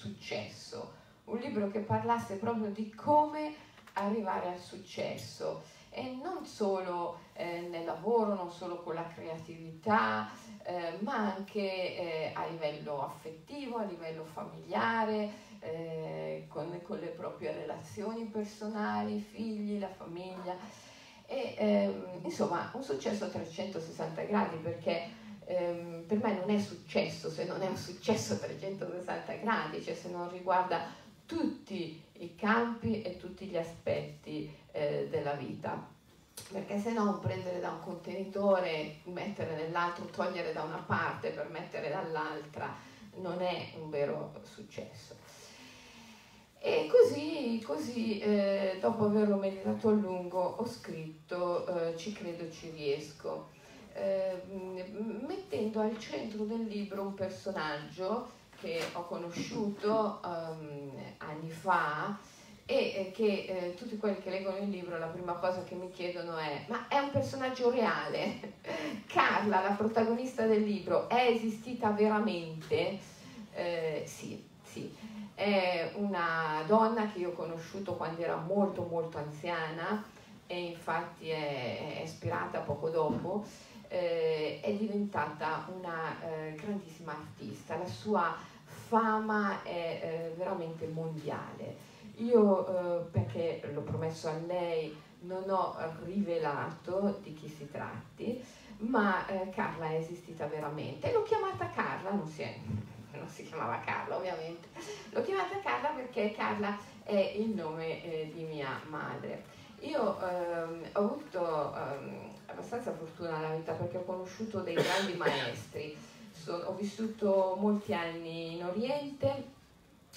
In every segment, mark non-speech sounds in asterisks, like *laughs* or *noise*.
successo, un libro che parlasse proprio di come arrivare al successo e non solo eh, nel lavoro, non solo con la creatività, eh, ma anche eh, a livello affettivo, a livello familiare, eh, con, con, le proprie relazioni personali, i figli, la famiglia. E, ehm, insomma, un successo a 360 gradi perché ehm, per me non è successo se non è un successo a 360 gradi, cioè se non riguarda tutti i campi e tutti gli aspetti eh, della vita perché se no prendere da un contenitore, mettere nell'altro, togliere da una parte per mettere dall'altra non è un vero successo. E così, così eh, dopo averlo meditato a lungo, ho scritto eh, Ci credo, ci riesco, eh, mettendo al centro del libro un personaggio che ho conosciuto um, anni fa e che eh, tutti quelli che leggono il libro la prima cosa che mi chiedono è ma è un personaggio reale? *laughs* Carla, la protagonista del libro, è esistita veramente? Eh, sì, sì, è una donna che io ho conosciuto quando era molto molto anziana e infatti è, è ispirata poco dopo, eh, è diventata una eh, grandissima artista, la sua fama è eh, veramente mondiale io, eh, perché l'ho promesso a lei, non ho rivelato di chi si tratti, ma eh, Carla è esistita veramente. L'ho chiamata Carla, non si, è, *laughs* non si, chiamava Carla ovviamente, l'ho chiamata Carla perché Carla è il nome eh, di mia madre. Io ehm, ho avuto ehm, abbastanza fortuna nella vita perché ho conosciuto dei grandi maestri. Sono, ho vissuto molti anni in Oriente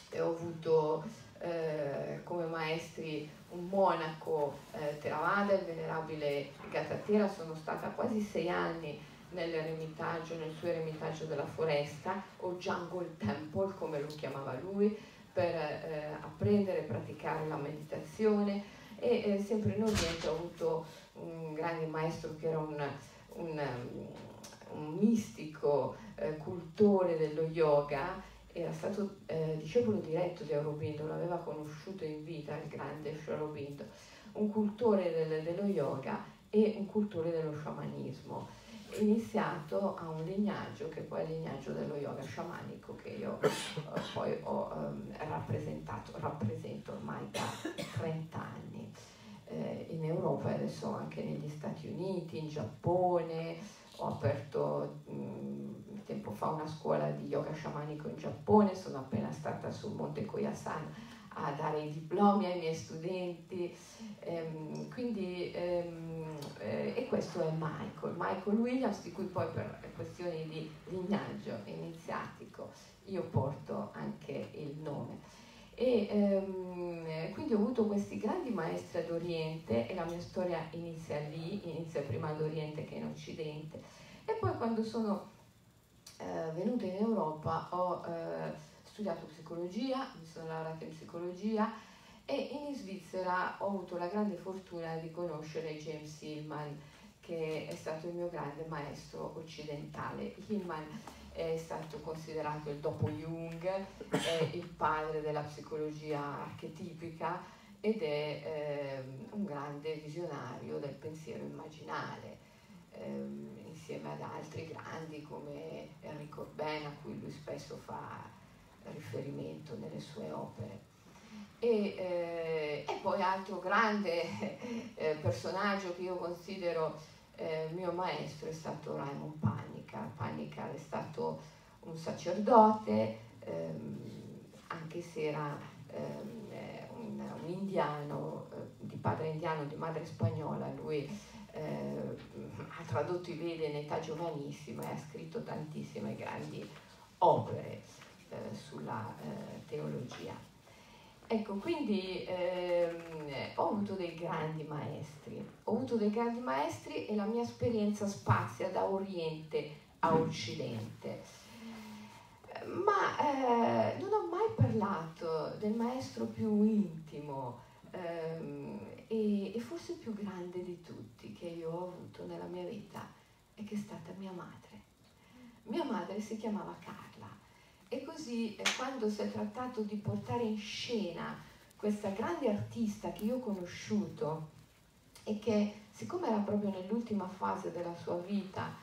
e ho avuto eh, come maestri un monaco eh, Theravada, il venerabile Gatatera, sono stata quasi sei anni nell'eremitaggio, nel suo eremitaggio della foresta, o Jungle Temple come lo chiamava lui, per eh, apprendere e praticare la meditazione. E eh, sempre in Oriente ho avuto un grande maestro che era un, un, un mistico eh, cultore dello yoga era stato eh, discepolo diretto di Aurobindo, l'aveva conosciuto in vita il grande Aurobindo, un cultore del, dello yoga e un cultore dello sciamanismo, iniziato a un lignaggio che poi è il lignaggio dello yoga sciamanico che io eh, poi ho eh, rappresentato, rappresento ormai da 30 anni eh, in Europa e adesso anche negli Stati Uniti, in Giappone, ho aperto mh, tempo fa una scuola di yoga sciamanico in Giappone, sono appena stata sul Monte Koyasan a dare i diplomi ai miei studenti, ehm, quindi, ehm, eh, e questo è Michael, Michael Williams, di cui poi per questioni di lignaggio iniziatico io porto anche il nome. E ehm, quindi ho avuto questi grandi maestri ad Oriente e la mia storia inizia lì, inizia prima ad Oriente che in Occidente. E poi quando sono eh, venuta in Europa ho eh, studiato psicologia, mi sono laureata in psicologia e in Svizzera ho avuto la grande fortuna di conoscere James Hillman che è stato il mio grande maestro occidentale. Hillman è stato considerato il dopo Jung, è il padre della psicologia archetipica ed è eh, un grande visionario del pensiero immaginale, eh, insieme ad altri grandi come Enrico Corbin, a cui lui spesso fa riferimento nelle sue opere. E, eh, e poi altro grande eh, personaggio che io considero eh, mio maestro è stato Raymond Panicar. Panicar è stato un sacerdote, ehm, anche se era ehm, un, un, indiano, eh, di padre indiano, di madre spagnola, lui eh, ha tradotto i Veda in età giovanissima e ha scritto tantissime grandi opere eh, sulla eh, teologia. Ecco, quindi ehm, ho avuto dei grandi maestri, ho avuto dei grandi maestri e la mia esperienza spazia da Oriente a Occidente. Ma eh, non ho mai parlato del maestro più intimo ehm, e, e forse più grande di tutti che io ho avuto nella mia vita e che è stata mia madre. Mia madre si chiamava Carla E così eh, quando si è trattato di portare in scena questa grande artista che io ho conosciuto e che siccome era proprio nell'ultima fase della sua vita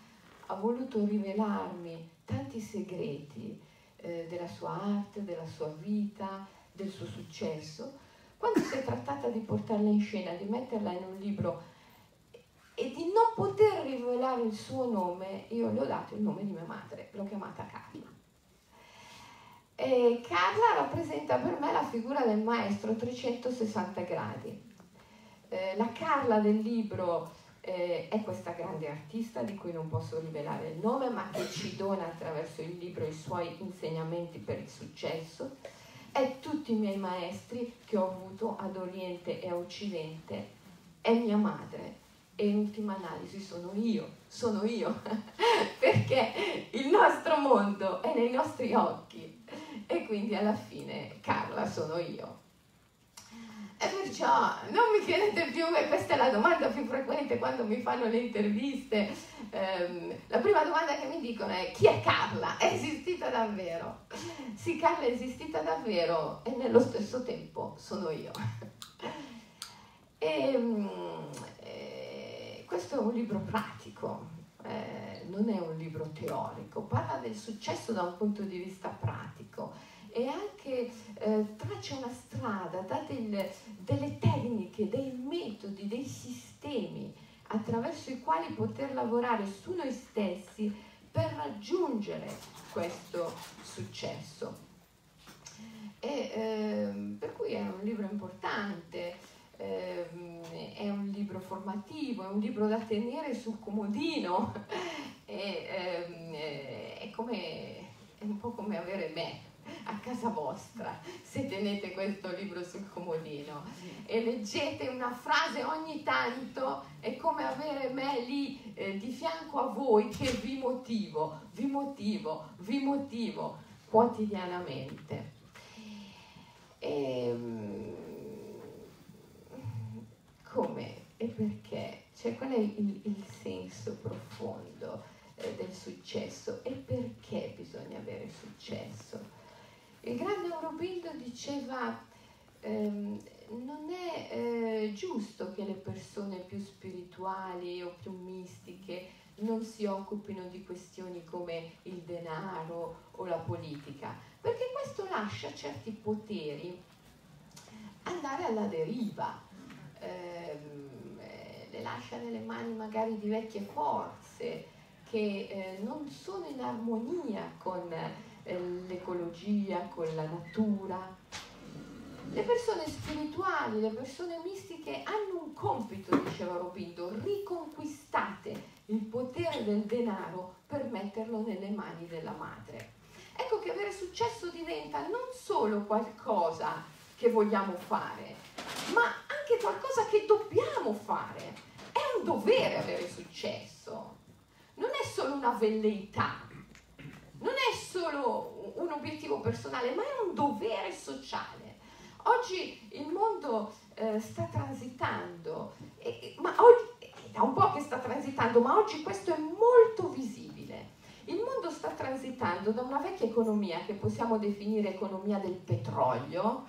ha voluto rivelarmi tanti segreti eh, della sua arte, della sua vita, del suo successo, quando si è trattata di portarla in scena, di metterla in un libro e di non poter rivelare il suo nome, io le ho dato il nome di mia madre, l'ho chiamata Carla. E Carla rappresenta per me la figura del maestro 360 gradi. Eh, la Carla del libro eh, è questa grande artista di cui non posso rivelare il nome, ma che ci dona attraverso il libro i suoi insegnamenti per il successo. È tutti i miei maestri che ho avuto ad Oriente e a Occidente. È mia madre e in ultima analisi sono io, sono io, *laughs* perché il nostro mondo è nei nostri occhi e quindi alla fine Carla sono io. E perciò non mi chiedete più, e questa è la domanda più frequente quando mi fanno le interviste. Um, la prima domanda che mi dicono è chi è Carla? È esistita davvero? Sì, Carla è esistita davvero e nello stesso tempo sono io. E, um, e questo è un libro pratico, eh, non è un libro teorico, parla del successo da un punto di vista pratico e anche eh, traccia una strada, dà del, delle tecniche, dei metodi, dei sistemi attraverso i quali poter lavorare su noi stessi per raggiungere questo successo. E, eh, per cui è un libro importante, eh, è un libro formativo, è un libro da tenere sul comodino, è, *laughs* ehm, è, come, è un po' come avere me a casa vostra se tenete questo libro sul comodino e leggete una frase ogni tanto è come avere me lì eh, di fianco a voi che vi motivo, vi motivo, vi motivo quotidianamente. E, ehm, come e perché? Cioè qual è il, il senso profondo eh, del successo e perché bisogna avere successo? Il grande Aurobindo diceva ehm, non è eh, giusto che le persone più spirituali o più mistiche non si occupino di questioni come il denaro o la politica, perché questo lascia certi poteri andare alla deriva, ehm, eh, le lascia nelle mani magari di vecchie forze che eh, non sono in armonia con l'ecologia, con la natura. Le persone spirituali, le persone mistiche hanno un compito, diceva Robindo, riconquistate il potere del denaro per metterlo nelle mani della madre. Ecco che avere successo diventa non solo qualcosa che vogliamo fare, ma anche qualcosa che dobbiamo fare. È un dovere avere successo, non è solo una velleità, non è solo un obiettivo personale, ma è un dovere sociale. Oggi il mondo eh, sta transitando, e, ma oggi, da un po' che sta transitando, ma oggi questo è molto visibile. Il mondo sta transitando da una vecchia economia che possiamo definire economia del petrolio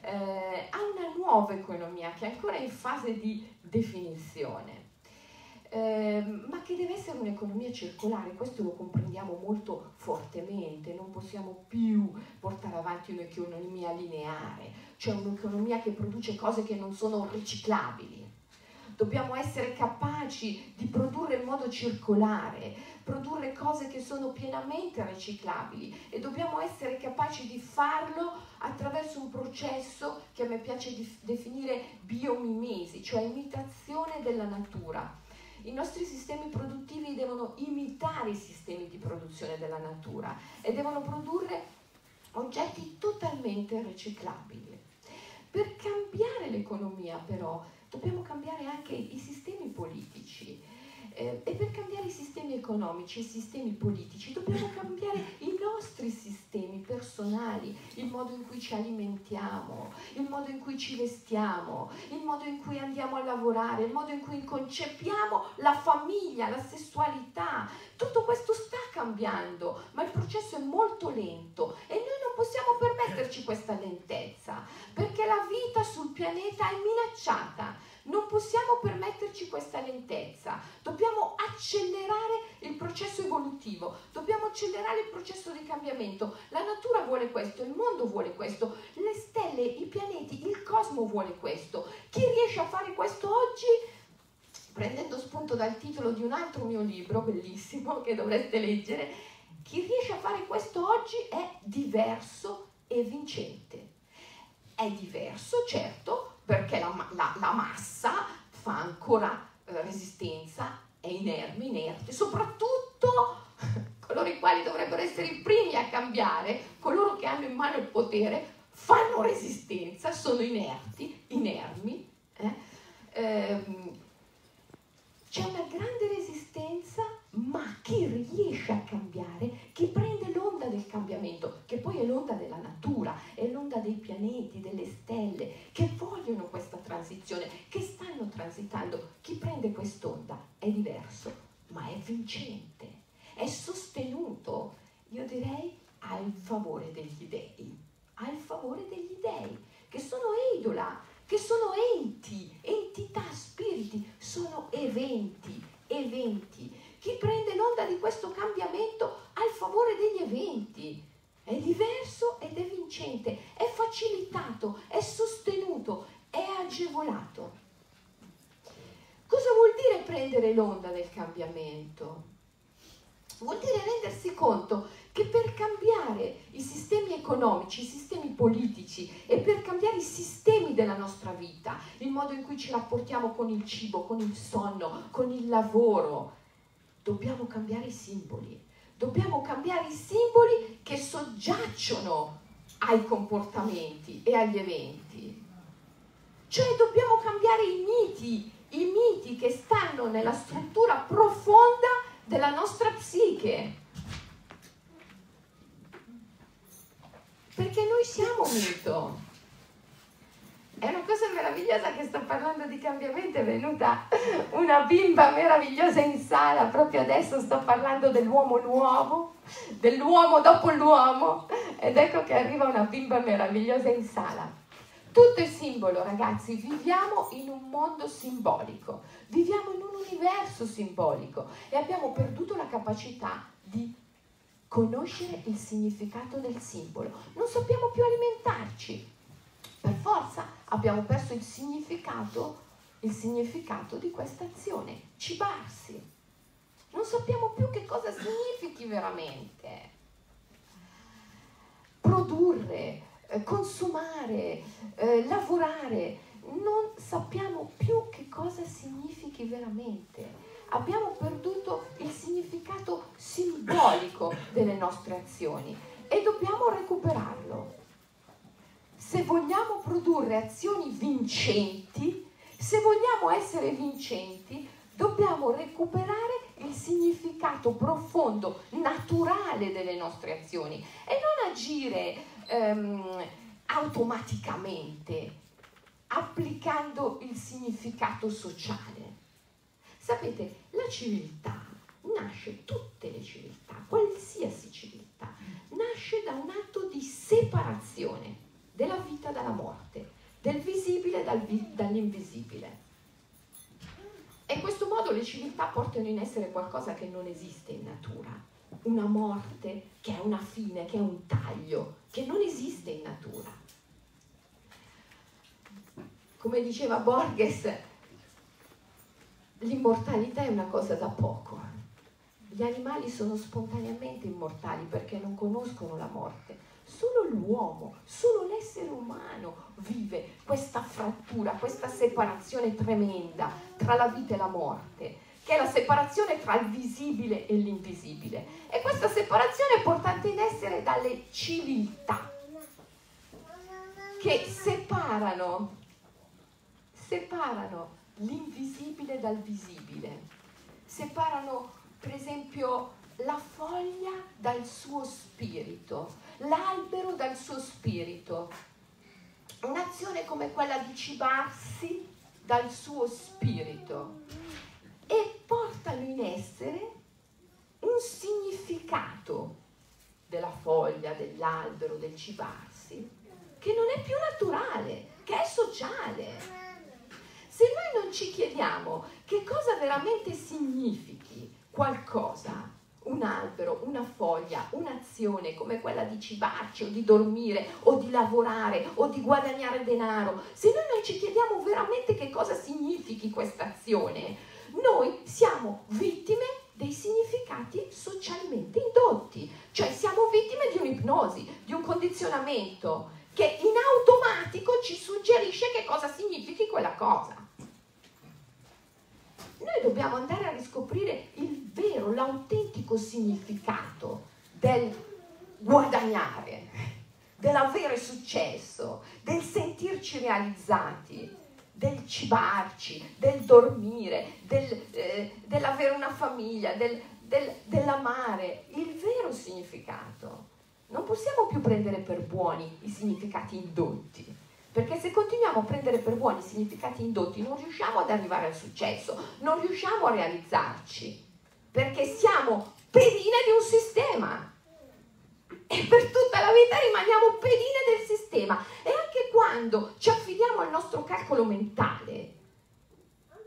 eh, a una nuova economia che è ancora in fase di definizione eh, ma che deve essere un'economia circolare, questo lo comprendiamo molto fortemente, non possiamo più portare avanti un'economia lineare, cioè un'economia che produce cose che non sono riciclabili. Dobbiamo essere capaci di produrre in modo circolare, produrre cose che sono pienamente riciclabili e dobbiamo essere capaci di farlo attraverso un processo che a me piace definire biomimesi, cioè imitazione della natura i nostri sistemi produttivi devono imitare i sistemi di produzione della natura e devono produrre oggetti totalmente riciclabili. Per cambiare l'economia però dobbiamo cambiare anche i sistemi politici Eh, e per cambiare i sistemi economici, i sistemi politici, dobbiamo cambiare i nostri sistemi personali, il modo in cui ci alimentiamo, il modo in cui ci vestiamo, il modo in cui andiamo a lavorare, il modo in cui concepiamo la famiglia, la sessualità. Tutto questo sta cambiando, ma il processo è molto lento e noi non possiamo permetterci questa lentezza, perché la vita sul pianeta è minacciata non possiamo permetterci questa lentezza, dobbiamo accelerare il processo evolutivo, dobbiamo accelerare il processo di cambiamento. La natura vuole questo, il mondo vuole questo, le stelle, i pianeti, il cosmo vuole questo. Chi riesce a fare questo oggi? Prendendo spunto dal titolo di un altro mio libro bellissimo che dovreste leggere, chi riesce a fare questo oggi è diverso e vincente. È diverso, certo, perché la, la, la massa fa ancora eh, resistenza, è inerme, inerte, soprattutto *laughs* coloro i quali dovrebbero essere i primi a cambiare, coloro che hanno in mano il potere, fanno resistenza, sono inerti, inermi. Eh? Ehm, c'è una grande resistenza, ma chi riesce a cambiare, chi prende l'onda del cambiamento, che poi è l'onda della natura, è l'onda dei pianeti, delle stelle, che vogliono questa transizione, che stanno transitando, chi prende quest'onda è diverso, ma è vincente, è sostenuto, io direi, al favore degli dei, al favore degli dei, che sono idola, che sono enti, entità, spiriti, sono eventi, eventi. Chi prende l'onda di questo cambiamento ha favore degli eventi. È diverso ed è vincente, è facilitato, è sostenuto, è agevolato. Cosa vuol dire prendere l'onda del cambiamento? Vuol dire rendersi conto che per cambiare i sistemi economici, i sistemi politici e per cambiare i sistemi della nostra vita, il modo in cui ci rapportiamo con il cibo, con il sonno, con il lavoro, dobbiamo cambiare i simboli. Dobbiamo cambiare i simboli che soggiacciono ai comportamenti e agli eventi. Cioè dobbiamo cambiare i miti, i miti che stanno nella struttura profonda della nostra psiche Perché noi siamo mito. È una cosa meravigliosa che sto parlando di cambiamento, è venuta una bimba meravigliosa in sala, proprio adesso sto parlando dell'uomo nuovo, dell'uomo dopo l'uomo, ed ecco che arriva una bimba meravigliosa in sala. Tutto è simbolo, ragazzi, viviamo in un mondo simbolico, viviamo in un universo simbolico e abbiamo perduto la capacità di conoscere il significato del simbolo. Non sappiamo più alimentarci. Per forza abbiamo perso il significato, il significato di questa azione, cibarsi. Non sappiamo più che cosa significhi veramente. Produrre, eh, consumare, eh, lavorare, non sappiamo più che cosa significhi veramente abbiamo perduto il significato simbolico delle nostre azioni e dobbiamo recuperarlo. Se vogliamo produrre azioni vincenti, se vogliamo essere vincenti, dobbiamo recuperare il significato profondo, naturale delle nostre azioni e non agire ehm, automaticamente applicando il significato sociale. Sapete, la civiltà nasce, tutte le civiltà, qualsiasi civiltà, nasce da un atto di separazione della vita dalla morte, del visibile dal vi- dall'invisibile. E in questo modo le civiltà portano in essere qualcosa che non esiste in natura, una morte che è una fine, che è un taglio, che non esiste in natura. Come diceva Borges, l'immortalità è una cosa da poco. Gli animali sono spontaneamente immortali perché non conoscono la morte. Solo l'uomo, solo l'essere umano vive questa frattura, questa separazione tremenda tra la vita e la morte, che è la separazione tra il visibile e l'invisibile. E questa separazione è portata in essere dalle civiltà che separano, separano l'invisibile dal visibile, separano per esempio la foglia dal suo spirito, l'albero dal suo spirito. Un'azione come quella di cibarsi dal suo spirito e portano in essere un significato della foglia, dell'albero, del cibarsi, che non è più naturale, che è sociale. Se noi non ci chiediamo che cosa veramente significhi qualcosa, un albero, una foglia, un'azione come quella di cibarci o di dormire o di lavorare o di guadagnare denaro, se noi non ci chiediamo veramente che cosa significhi questa azione, noi siamo vittime dei significati socialmente indotti, cioè siamo vittime di un'ipnosi, di un condizionamento che in automatico ci suggerisce che cosa significhi quella cosa. Noi dobbiamo andare a riscoprire il vero, l'autentico significato del guadagnare, dell'avere successo, del sentirci realizzati, del cibarci, del dormire, del, eh, dell'avere una famiglia, del, del, dell'amare, il vero significato. Non possiamo più prendere per buoni i significati indotti perché se continuiamo a prendere per buoni i significati indotti non riusciamo ad arrivare al successo, non riusciamo a realizzarci, perché siamo pedine di un sistema. E per tutta la vita rimaniamo pedine del sistema. E anche quando ci affidiamo al nostro calcolo mentale,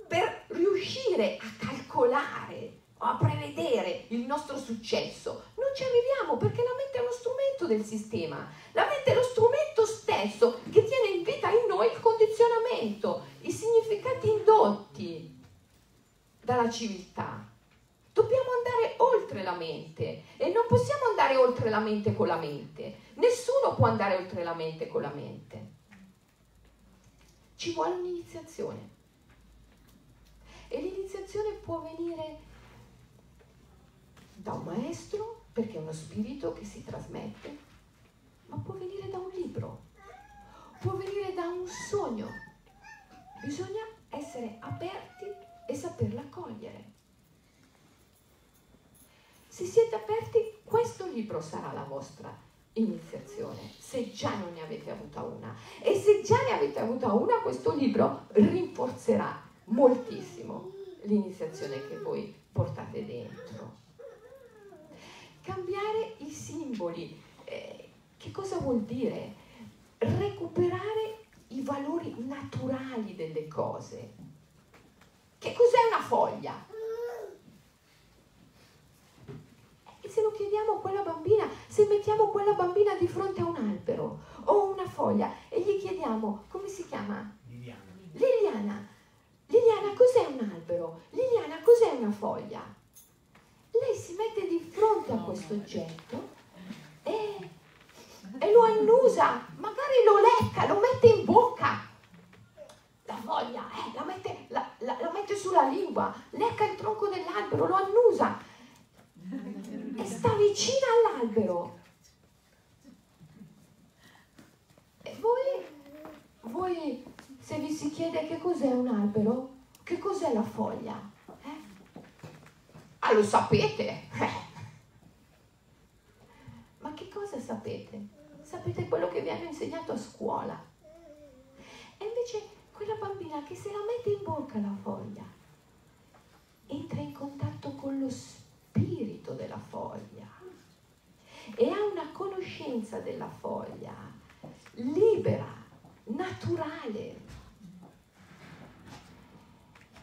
per riuscire a calcolare a prevedere il nostro successo, non ci arriviamo perché la mente è uno strumento del sistema. La mente è lo strumento stesso che tiene in vita in noi il condizionamento, i significati indotti dalla civiltà. Dobbiamo andare oltre la mente e non possiamo andare oltre la mente con la mente. Nessuno può andare oltre la mente con la mente. Ci vuole un'iniziazione. E l'iniziazione può venire da un maestro, perché è uno spirito che si trasmette, ma può venire da un libro, può venire da un sogno. Bisogna essere aperti e saperla cogliere. Se siete aperti, questo libro sarà la vostra iniziazione, se già non ne avete avuta una. E se già ne avete avuta una, questo libro rinforzerà moltissimo l'iniziazione che voi portate dentro cambiare i simboli. Eh, che cosa vuol dire? Recuperare i valori naturali delle cose. Che cos'è una foglia? E se lo chiediamo a quella bambina, se mettiamo quella bambina di fronte a un albero o una foglia e gli chiediamo come si chiama? Liliana. Liliana. Liliana, cos'è un albero? Liliana, cos'è una foglia? Lei si mette di fronte a questo oggetto e, e lo annusa, magari lo lecca, lo mette in bocca. La foglia, eh, la, mette, la, la, la mette sulla lingua, lecca il tronco dell'albero, lo annusa e sta vicino all'albero. E voi, voi, se vi si chiede che cos'è un albero, che cos'è la foglia? Ah, lo sapete? Ma che cosa sapete? Sapete quello che vi hanno insegnato a scuola. E invece quella bambina che se la mette in bocca la foglia, entra in contatto con lo spirito della foglia e ha una conoscenza della foglia libera, naturale.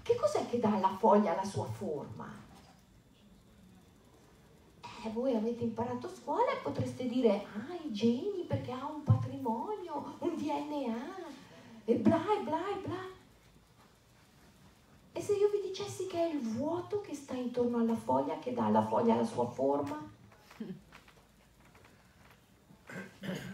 Che cos'è che dà alla foglia la sua forma? Eh, voi avete imparato a scuola e potreste dire, ah, i geni perché ha un patrimonio, un DNA, e bla e bla e bla. E se io vi dicessi che è il vuoto che sta intorno alla foglia, che dà alla foglia la sua forma?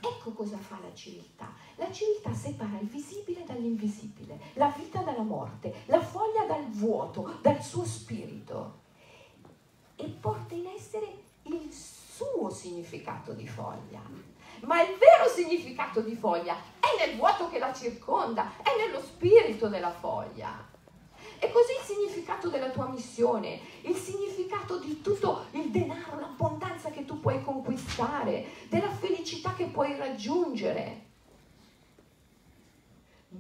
Ecco cosa fa la civiltà. La civiltà separa il visibile dall'invisibile, la vita dalla morte, la foglia dal vuoto, dal suo spirito e porta in essere il suo significato di foglia. Ma il vero significato di foglia è nel vuoto che la circonda, è nello spirito della foglia. E così il significato della tua missione, il significato di tutto il denaro, l'abbondanza che tu puoi conquistare, della felicità che puoi raggiungere.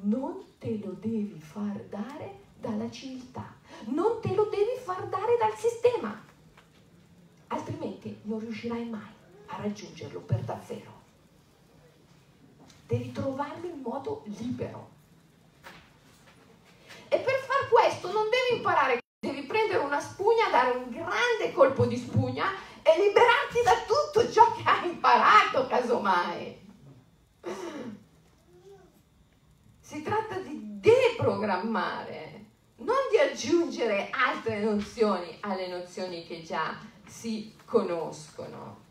Non te lo devi far dare dalla civiltà, non te lo devi far dare dal sistema, altrimenti non riuscirai mai a raggiungerlo per davvero. Devi trovarlo in modo libero. E per far questo non devi imparare, devi prendere una spugna, dare un grande colpo di spugna e liberarti da tutto ciò che hai imparato, casomai. Si tratta di deprogrammare, non di aggiungere altre nozioni alle nozioni che già si conoscono.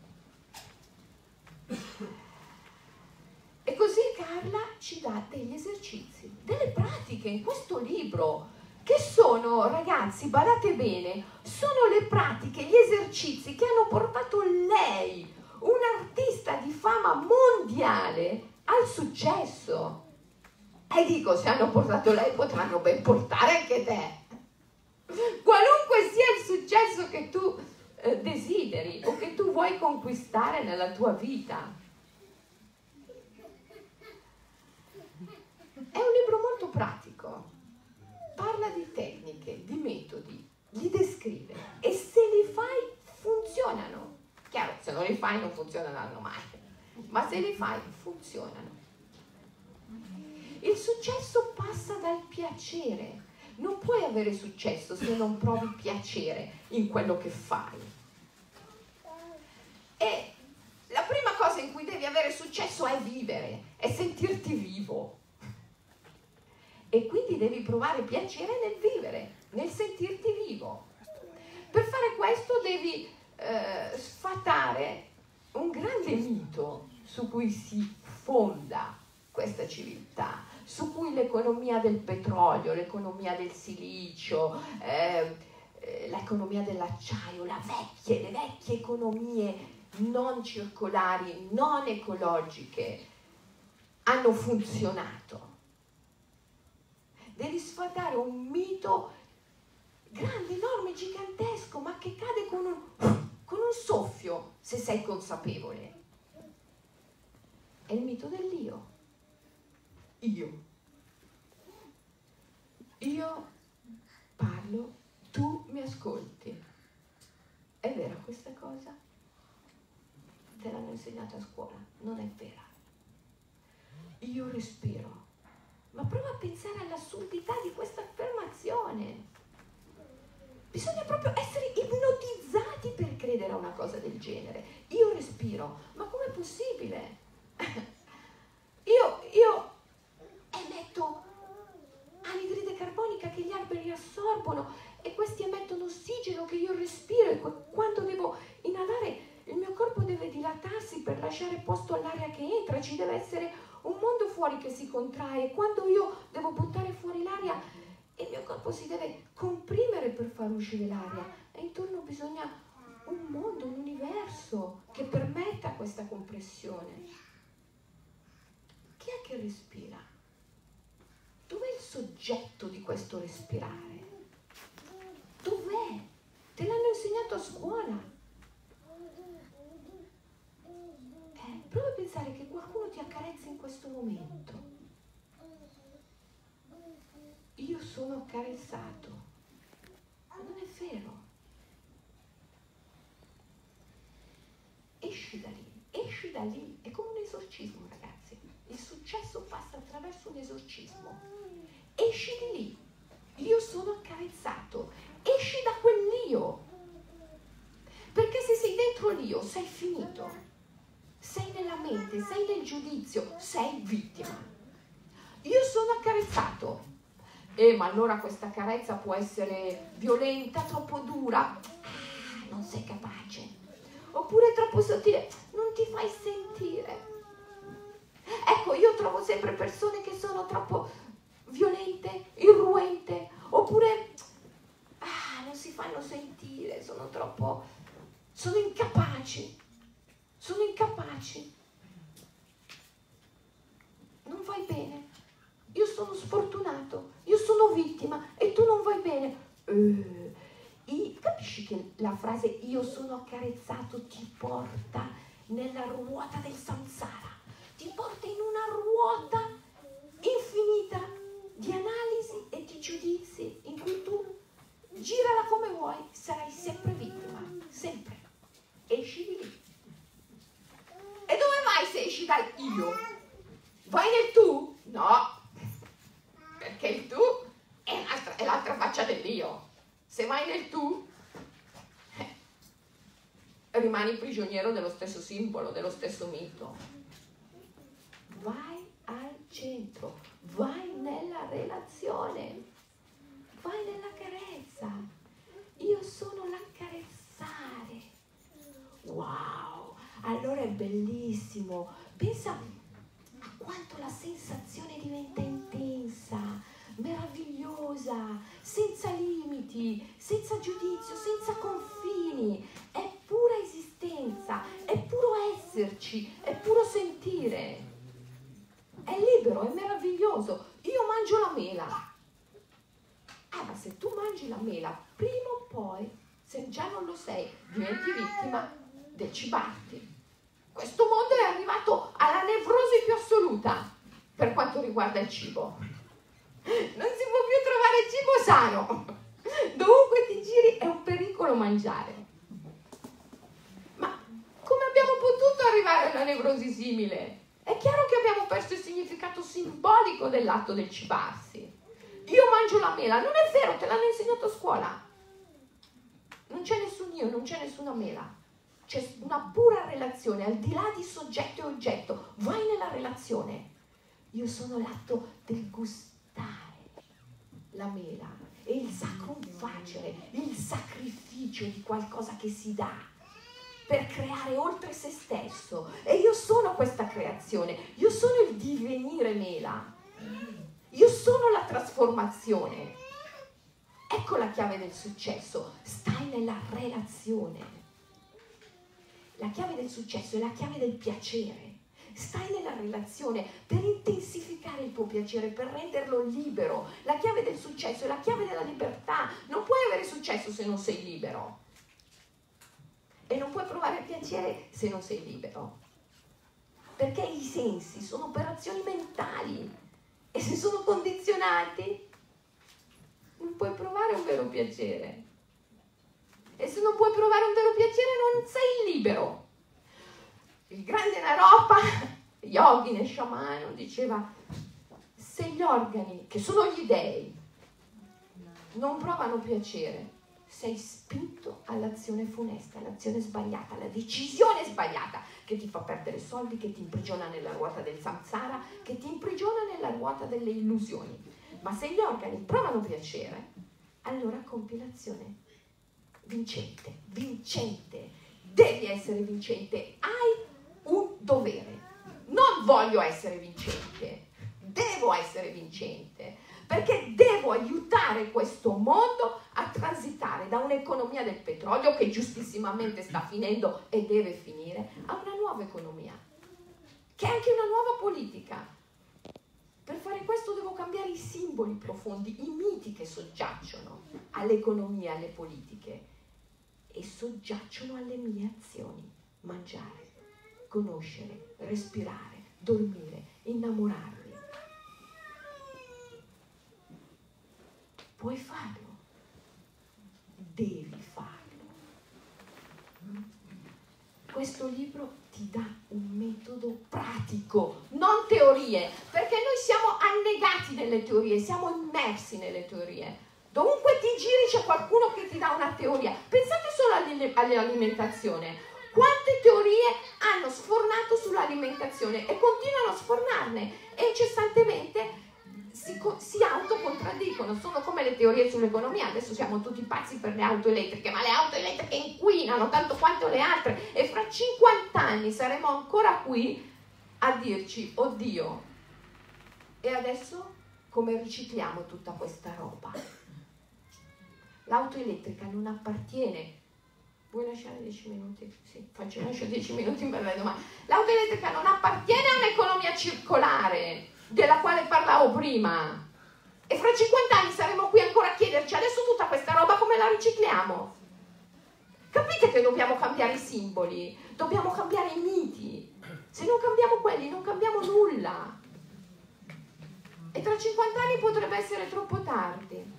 E così Carla ci dà degli esercizi, delle pratiche in questo libro, che sono, ragazzi, badate bene, sono le pratiche, gli esercizi che hanno portato lei, un'artista di fama mondiale, al successo. E dico, se hanno portato lei, potranno ben portare anche te. Qualunque sia il successo che tu eh, desideri o che tu vuoi conquistare nella tua vita. È un libro molto pratico, parla di tecniche, di metodi, li descrive e se li fai funzionano. Chiaro, se non li fai non funzioneranno mai, ma se li fai funzionano. Il successo passa dal piacere. Non puoi avere successo se non provi piacere in quello che fai. E la prima cosa in cui devi avere successo è vivere, è sentirti vivo. E quindi devi provare piacere nel vivere, nel sentirti vivo. Per fare questo devi eh, sfatare un grande mito su cui si fonda questa civiltà, su cui l'economia del petrolio, l'economia del silicio, eh, eh l'economia dell'acciaio, vecchie, le vecchie economie non circolari, non ecologiche, hanno funzionato devi sfatare un mito grande, enorme, gigantesco, ma che cade con un, con un soffio se sei consapevole. È il mito dell'io. Io. Io parlo, tu mi ascolti. È vera questa cosa? Te l'hanno insegnata a scuola, non è vera. Io respiro ma prova a pensare all'assurdità di questa affermazione. Bisogna proprio essere ipnotizzati per credere a una cosa del genere. Io respiro, ma com'è possibile? *laughs* io, io carbonica che gli alberi assorbono e questi emettono ossigeno che io respiro e quando devo inalare il mio corpo deve dilatarsi per lasciare posto all'aria che entra, ci deve essere un mondo fuori che si contrae, quando io devo buttare fuori l'aria, il mio corpo si deve comprimere per far uscire l'aria e intorno bisogna un mondo, un universo che permetta questa compressione. Chi è che respira? Dov'è il soggetto di questo respirare? Dov'è? Te l'hanno insegnato a scuola. prova a pensare che qualcuno ti accarezza in questo momento. Io sono accarezzato. Non è vero. Esci da lì, esci da lì. È come un esorcismo, ragazzi. Il successo passa attraverso esorcismo. Esci di lì. Io sono accarezzato. Esci da quell'io. Perché se sei dentro l'io sei finito sei nella mente, sei nel giudizio, sei vittima. Io sono accarezzato. Eh, ma allora questa carezza può essere violenta, troppo dura. Ah, non sei capace. Oppure troppo sottile, non ti fai sentire. Ecco, io trovo sempre persone che sono troppo violente, irruente, oppure ah, non si fanno sentire, sono troppo, sono incapaci sono incapaci, non vai bene, io sono sfortunato, io sono vittima e tu non vai bene. I, capisci che la frase io sono accarezzato ti porta nella ruota del samsara, ti porta in una ruota infinita di analisi e di giudizi in cui tu girala come vuoi, sarai sempre vittima, sempre. Esci di lì. E dove vai se esci dal io? Vai nel tu? No, perché il tu è, è l'altra faccia dell'io. Se vai nel tu, eh, rimani prigioniero dello stesso simbolo, dello stesso mito. Centro, vai nella relazione, vai nella carezza. Io sono l'accarezzare. Wow, allora è bellissimo. Pensa a quanto la sensazione diventa intensa, meravigliosa, senza limiti, senza giudizio, senza confini. È pura esistenza, è puro esserci, è puro sentire. È libero, è meraviglioso. Io mangio la mela. Ah, ma se tu mangi la mela, prima o poi, se già non lo sei, diventi vittima del cibarti. Questo mondo è arrivato alla nevrosi più assoluta per quanto riguarda il cibo. Non si può più trovare cibo sano. Dovunque ti giri è un pericolo mangiare. Ma come abbiamo potuto arrivare a una nevrosi simile? È chiaro che abbiamo perso il significato simbolico dell'atto del cibarsi. Io mangio la mela, non è vero, te l'hanno insegnato a scuola. Non c'è nessun io, non c'è nessuna mela. C'è una pura relazione, al di là di soggetto e oggetto. Vai nella relazione. Io sono l'atto del gustare la mela e il sacrum facere, il sacrificio di qualcosa che si dà per creare oltre se stesso. E io sono questa creazione, io sono il divenire mela, io sono la trasformazione. Ecco la chiave del successo, stai nella relazione. La chiave del successo è la chiave del piacere. Stai nella relazione per intensificare il tuo piacere, per renderlo libero. La chiave del successo è la chiave della libertà. Non puoi avere successo se non sei libero. E non puoi provare piacere se non sei libero. Perché i sensi sono operazioni mentali e se sono condizionati non puoi provare un vero piacere. E se non puoi provare un vero piacere non sei libero. Il grande Naropa, Yogine Shamano, diceva se gli organi, che sono gli dei, non provano piacere, sei spinto all'azione funesta, all'azione sbagliata, alla decisione sbagliata che ti fa perdere soldi, che ti imprigiona nella ruota del samsara, che ti imprigiona nella ruota delle illusioni. Ma se gli organi provano piacere, allora compi l'azione vincente, vincente, devi essere vincente, hai un dovere. Non voglio essere vincente, devo essere vincente, perché devo aiutare questo mondo a transitare da un'economia del petrolio che giustissimamente sta finendo e deve finire, a una nuova economia, che è anche una nuova politica. Per fare questo devo cambiare i simboli profondi, i miti che soggiacciono all'economia alle politiche e soggiacciono alle mie azioni. Mangiare, conoscere, respirare, dormire, innamorarmi. Puoi farlo, devi farlo. Questo libro ti dà un metodo pratico, non teorie, perché noi siamo annegati nelle teorie, siamo immersi nelle teorie Dovunque ti giri c'è qualcuno che ti dà una teoria. Pensate solo all'alimentazione. Quante teorie hanno sfornato sull'alimentazione e continuano a sfornarne e incessantemente si, si autocontraddicono. Sono come le teorie sull'economia. Adesso siamo tutti pazzi per le auto elettriche, ma le auto elettriche inquinano tanto quanto le altre e fra 50 anni saremo ancora qui a dirci, oddio, e adesso come ricicliamo tutta questa roba? L'auto elettrica non appartiene. Vuoi lasciare 10 minuti? Sì, faccio lascio 10 minuti per le domande. L'auto elettrica non appartiene a un'economia circolare della quale parlavo prima. E fra 50 anni saremo qui ancora a chiederci adesso tutta questa roba come la ricicliamo? Capite che dobbiamo cambiare i simboli, dobbiamo cambiare i miti. Se non cambiamo quelli non cambiamo nulla. E tra 50 anni potrebbe essere troppo tardi.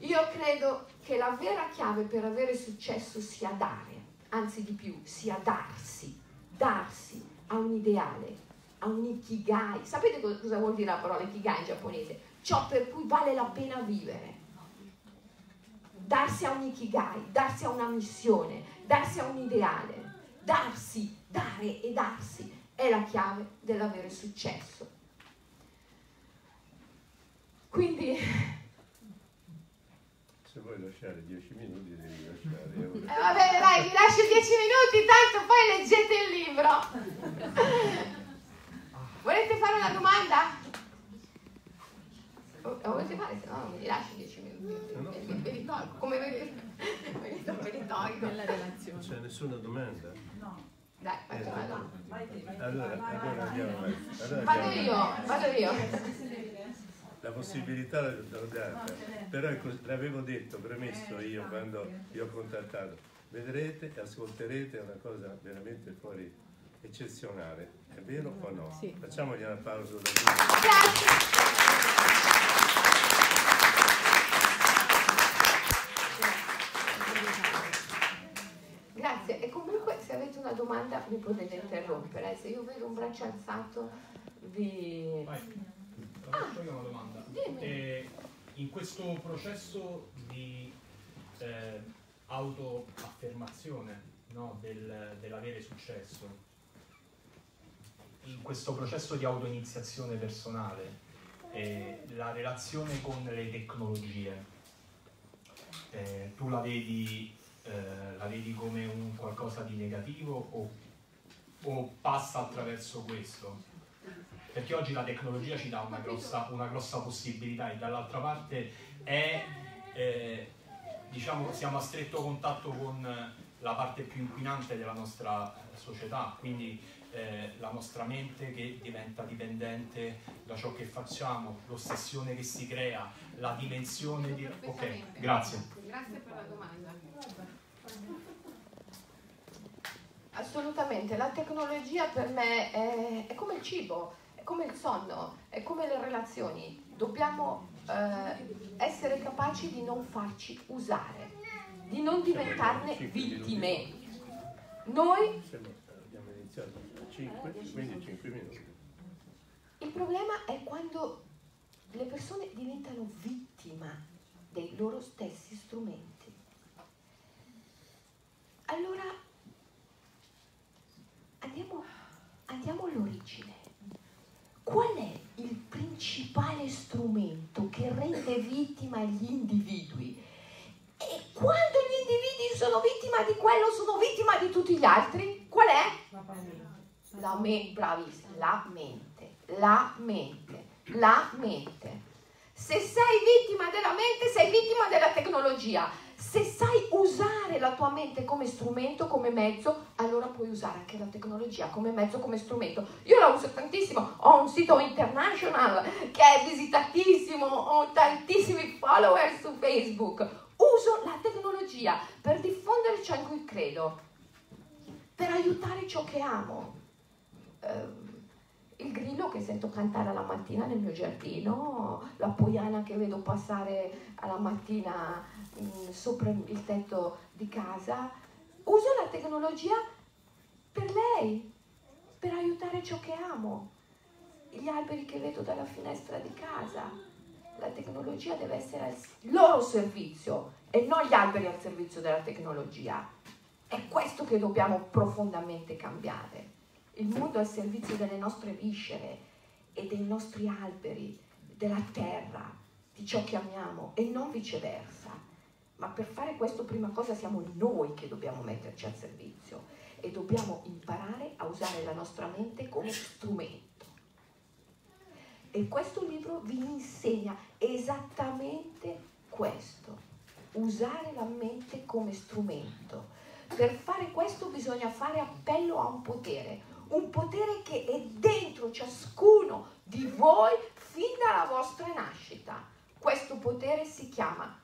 Io credo che la vera chiave per avere successo sia dare, anzi di più, sia darsi, darsi a un ideale, a un ikigai. Sapete cosa vuol dire la parola ikigai in giapponese? Ciò per cui vale la pena vivere. Darsi a un ikigai, darsi a una missione, darsi a un ideale. Darsi, dare e darsi è la chiave dell'avere successo. Quindi se vuoi lasciare 10 minuti devi lasciare. Eh, va bene, dai, vi lascio 10 minuti, tanto poi leggete il libro. Volete fare una domanda? La volete fare? Se no non mi lascio 10 minuti. No, no. Ve li tolgo, come vedete. Ve li tolgo. Nella relazione. Non c'è nessuna domanda? No. Dai, faccio eh, una Allora, allora andiamo. Allora vado io, vado io la possibilità l'ho data, però l'avevo detto, premesso io quando vi ho contattato, vedrete e ascolterete una cosa veramente fuori eccezionale, è vero o no? Sì. Facciamogli un applauso da Grazie, e comunque se avete una domanda mi potete interrompere, se io vedo un braccio alzato vi... Vai. Ah, io una domanda. Eh, in questo processo di eh, autoaffermazione no, del, dell'avere successo, in questo processo di autoiniziazione personale, eh, la relazione con le tecnologie, eh, tu la vedi, eh, la vedi, come un qualcosa di negativo o, o passa attraverso questo? Perché oggi la tecnologia ci dà una grossa, una grossa possibilità e dall'altra parte è, eh, diciamo, siamo a stretto contatto con la parte più inquinante della nostra società, quindi eh, la nostra mente che diventa dipendente da ciò che facciamo, l'ossessione che si crea, la dimensione di... Ok, grazie. Grazie per la domanda. Assolutamente, la tecnologia per me è, è come il cibo come il sonno, è come le relazioni, dobbiamo eh, essere capaci di non farci usare, di non diventarne vittime. Noi... Abbiamo iniziato a 5, quindi 5 minuti. Il problema è quando le persone diventano vittima dei loro stessi strumenti. Allora andiamo, andiamo all'origine qual è il principale strumento che rende vittima gli individui? E quando gli individui sono vittima di quello, sono vittima di tutti gli altri? Qual è? La La mente, bravissima, la mente, la mente, la mente. Se sei vittima della mente, sei vittima della tecnologia se sai usare la tua mente come strumento, come mezzo, allora puoi usare anche la tecnologia come mezzo, come strumento. Io la uso tantissimo, ho un sito international che è visitatissimo, ho tantissimi follower su Facebook. Uso la tecnologia per diffondere ciò in cui credo, per aiutare ciò che amo. Uh, il grillo che sento cantare alla mattina nel mio giardino, la poiana che vedo passare alla mattina mh, mm, sopra il tetto di casa. Uso la tecnologia per lei, per aiutare ciò che amo, gli alberi che vedo dalla finestra di casa. La tecnologia deve essere al loro servizio e non gli alberi al servizio della tecnologia. È questo che dobbiamo profondamente cambiare il mondo al servizio delle nostre viscere e dei nostri alberi, della terra, di ciò che amiamo e non viceversa. Ma per fare questo prima cosa siamo noi che dobbiamo metterci al servizio e dobbiamo imparare a usare la nostra mente come strumento. E questo libro vi insegna esattamente questo, usare la mente come strumento. Per fare questo bisogna fare appello a un potere, un potere che è dentro ciascuno di voi fin dalla vostra nascita. Questo potere si chiama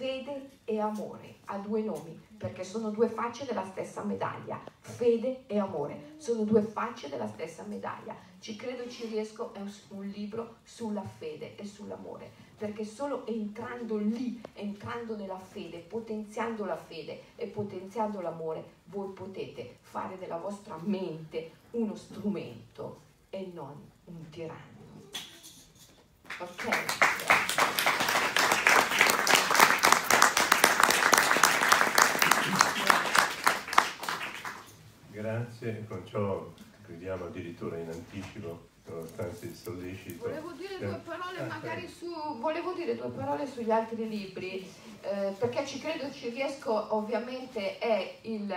fede e amore, ha due nomi, perché sono due facce della stessa medaglia. Fede e amore sono due facce della stessa medaglia. Ci credo, ci riesco, è un libro sulla fede e sull'amore, perché solo entrando lì, entrando nella fede, potenziando la fede e potenziando l'amore, voi potete fare della vostra mente uno strumento e non un tiranno. Ok? Grazie, con ciò chiudiamo addirittura in anticipo, il sollecito. Volevo dire due eh. parole ah, magari su, volevo dire due parole sugli altri libri, eh, perché ci credo, ci riesco, ovviamente è il,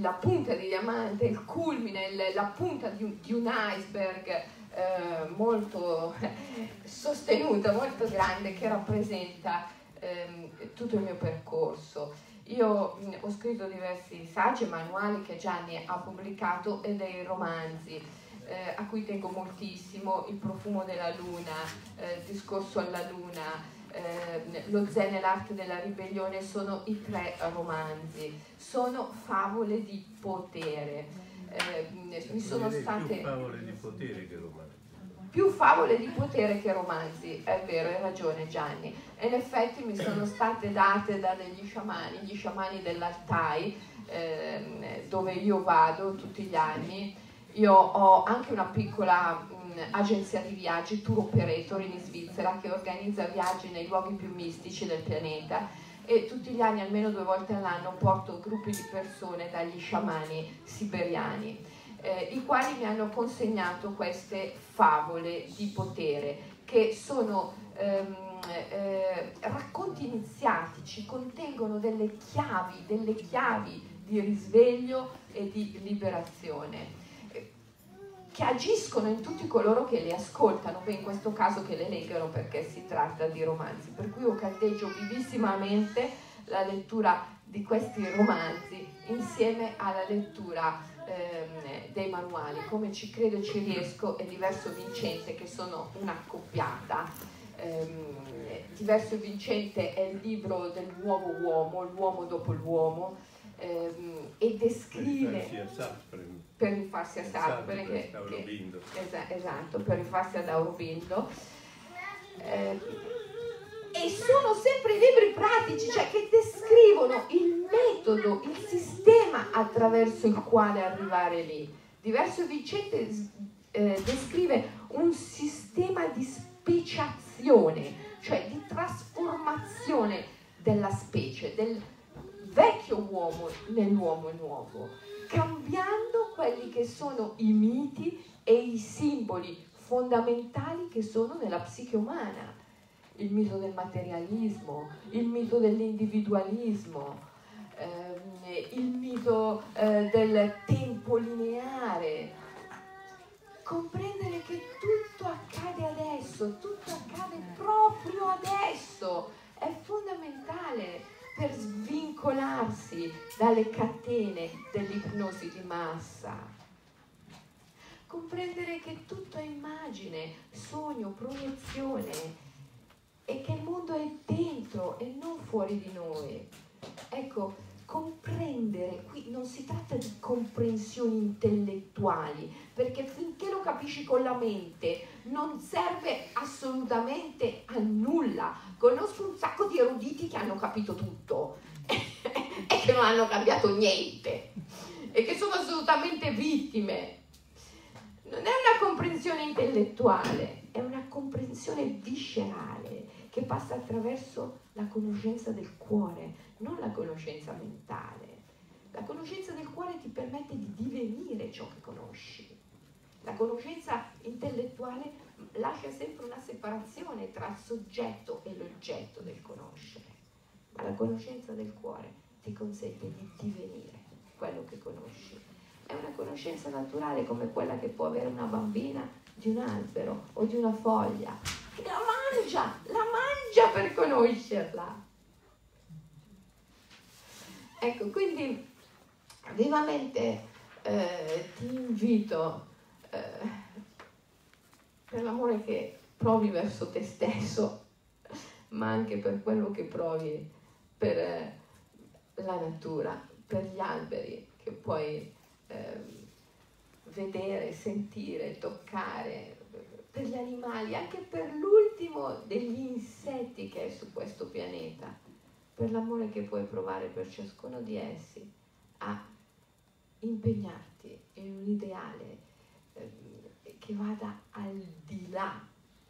la punta di diamante, il culmine, la punta di un, di un iceberg eh, molto *laughs* sostenuta, molto grande, che rappresenta eh, tutto il mio percorso. Io mh, ho scritto diversi saggi e manuali che Gianni ha pubblicato e dei romanzi eh, a cui tengo moltissimo, Il profumo della luna, eh, Il discorso alla luna, eh, Lo zen e l'arte della ribellione sono i tre romanzi, sono favole di potere. Eh, mi sono state... Più favole di potere che romanzi più favole di potere che romanzi, è vero, hai ragione Gianni. E in effetti mi sono state date da degli sciamani, gli sciamani dell'Altai, eh, dove io vado tutti gli anni. Io ho anche una piccola mh, agenzia di viaggi, tour operator in Svizzera, che organizza viaggi nei luoghi più mistici del pianeta. E tutti gli anni, almeno due volte all'anno, porto gruppi di persone dagli sciamani siberiani eh, i quali mi hanno consegnato queste favole di potere che sono ehm, eh, racconti iniziatici, contengono delle chiavi, delle chiavi di risveglio e di liberazione che agiscono in tutti coloro che le ascoltano, beh in questo caso che le leggono perché si tratta di romanzi, per cui io caldeggio vivissimamente la lettura di questi romanzi insieme alla lettura ehm, dei manuali, come ci credo e ci riesco e Diverso Vincente, che sono un'accoppiata. Ehm, Diverso Vincente è il libro del nuovo uomo, l'uomo dopo l'uomo, ehm, e descrive per rifarsi a Sartre, che, che, esatto, per rifarsi ad Aurobindo. Eh, e sono sempre libri pratici, cioè che descrivono il metodo, il sistema attraverso il quale arrivare lì. Diverso Vincente eh, descrive un sistema di speciazione, cioè di trasformazione della specie, del vecchio uomo nell'uomo nuovo, cambiando quelli che sono i miti e i simboli fondamentali che sono nella psiche umana il mito del materialismo, il mito dell'individualismo, ehm, il mito eh, del tempo lineare. Comprendere che tutto accade adesso, tutto accade proprio adesso, è fondamentale per svincolarsi dalle catene dell'ipnosi di massa. Comprendere che tutto è immagine, sogno, proiezione, e che il mondo è dentro e non fuori di noi. Ecco, comprendere, qui non si tratta di comprensioni intellettuali, perché finché lo capisci con la mente non serve assolutamente a nulla. Conosco un sacco di eruditi che hanno capito tutto *laughs* e che non hanno cambiato niente e che sono assolutamente vittime. Non è una comprensione intellettuale, è una comprensione viscerale che passa attraverso la conoscenza del cuore, non la conoscenza mentale. La conoscenza del cuore ti permette di divenire ciò che conosci. La conoscenza intellettuale lascia sempre una separazione tra il soggetto e l'oggetto del conoscere, ma la conoscenza del cuore ti consente di divenire quello che conosci. È una conoscenza naturale come quella che può avere una bambina di un albero o di una foglia la mangia, la mangia per conoscerla. Ecco, quindi vivamente eh, ti invito per l'amore che provi verso te stesso, ma anche per quello che provi per eh, la natura, per gli alberi che puoi eh, vedere, sentire, toccare, per gli animali, anche per l'ultimo degli insetti che è su questo pianeta, per l'amore che puoi provare per ciascuno di essi, a impegnarti in un ideale che vada al di là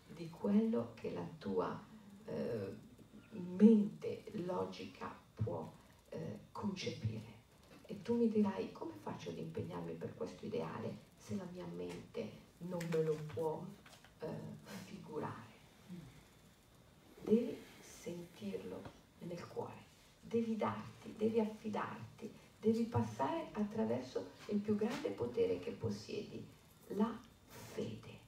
di quello che la tua eh, mente logica può eh, concepire. E tu mi dirai come faccio ad impegnarmi per questo ideale se la mia mente non me lo può eh, figurare. Devi sentirlo nel cuore, devi darti, devi affidarti, devi passare attraverso il più grande potere che possiedi, la fede.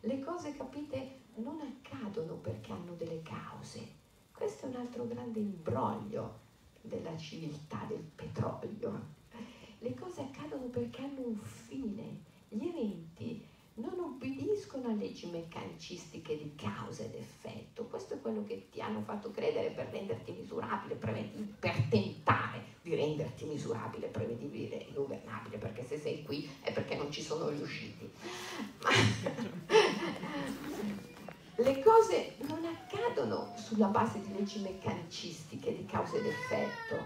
Le cose, capite, non accadono perché hanno delle cause. Questo è un altro grande imbroglio della civiltà del petrolio. Le cose accadono perché hanno un fine. Gli eventi non obbediscono a leggi meccanicistiche di causa ed effetto. Questo è quello che ti hanno fatto credere per renderti misurabile, per tentare di renderti misurabile, prevedibile e governabile, perché se sei qui è perché non ci sono riusciti. *laughs* Le cose non accadono sulla base di leggi meccanicistiche di causa ed effetto,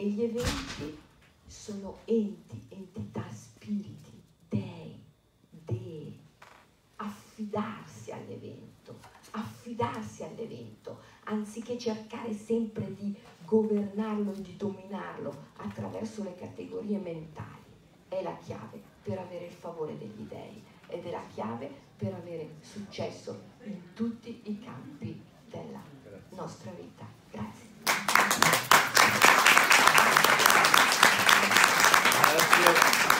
E gli eventi sono enti, entità, spiriti, dei, dei. Affidarsi all'evento, affidarsi all'evento, anziché cercare sempre di governarlo e di dominarlo attraverso le categorie mentali, è la chiave per avere il favore degli dei ed è la chiave per avere successo in tutti i campi della nostra vita. Grazie. Thank you.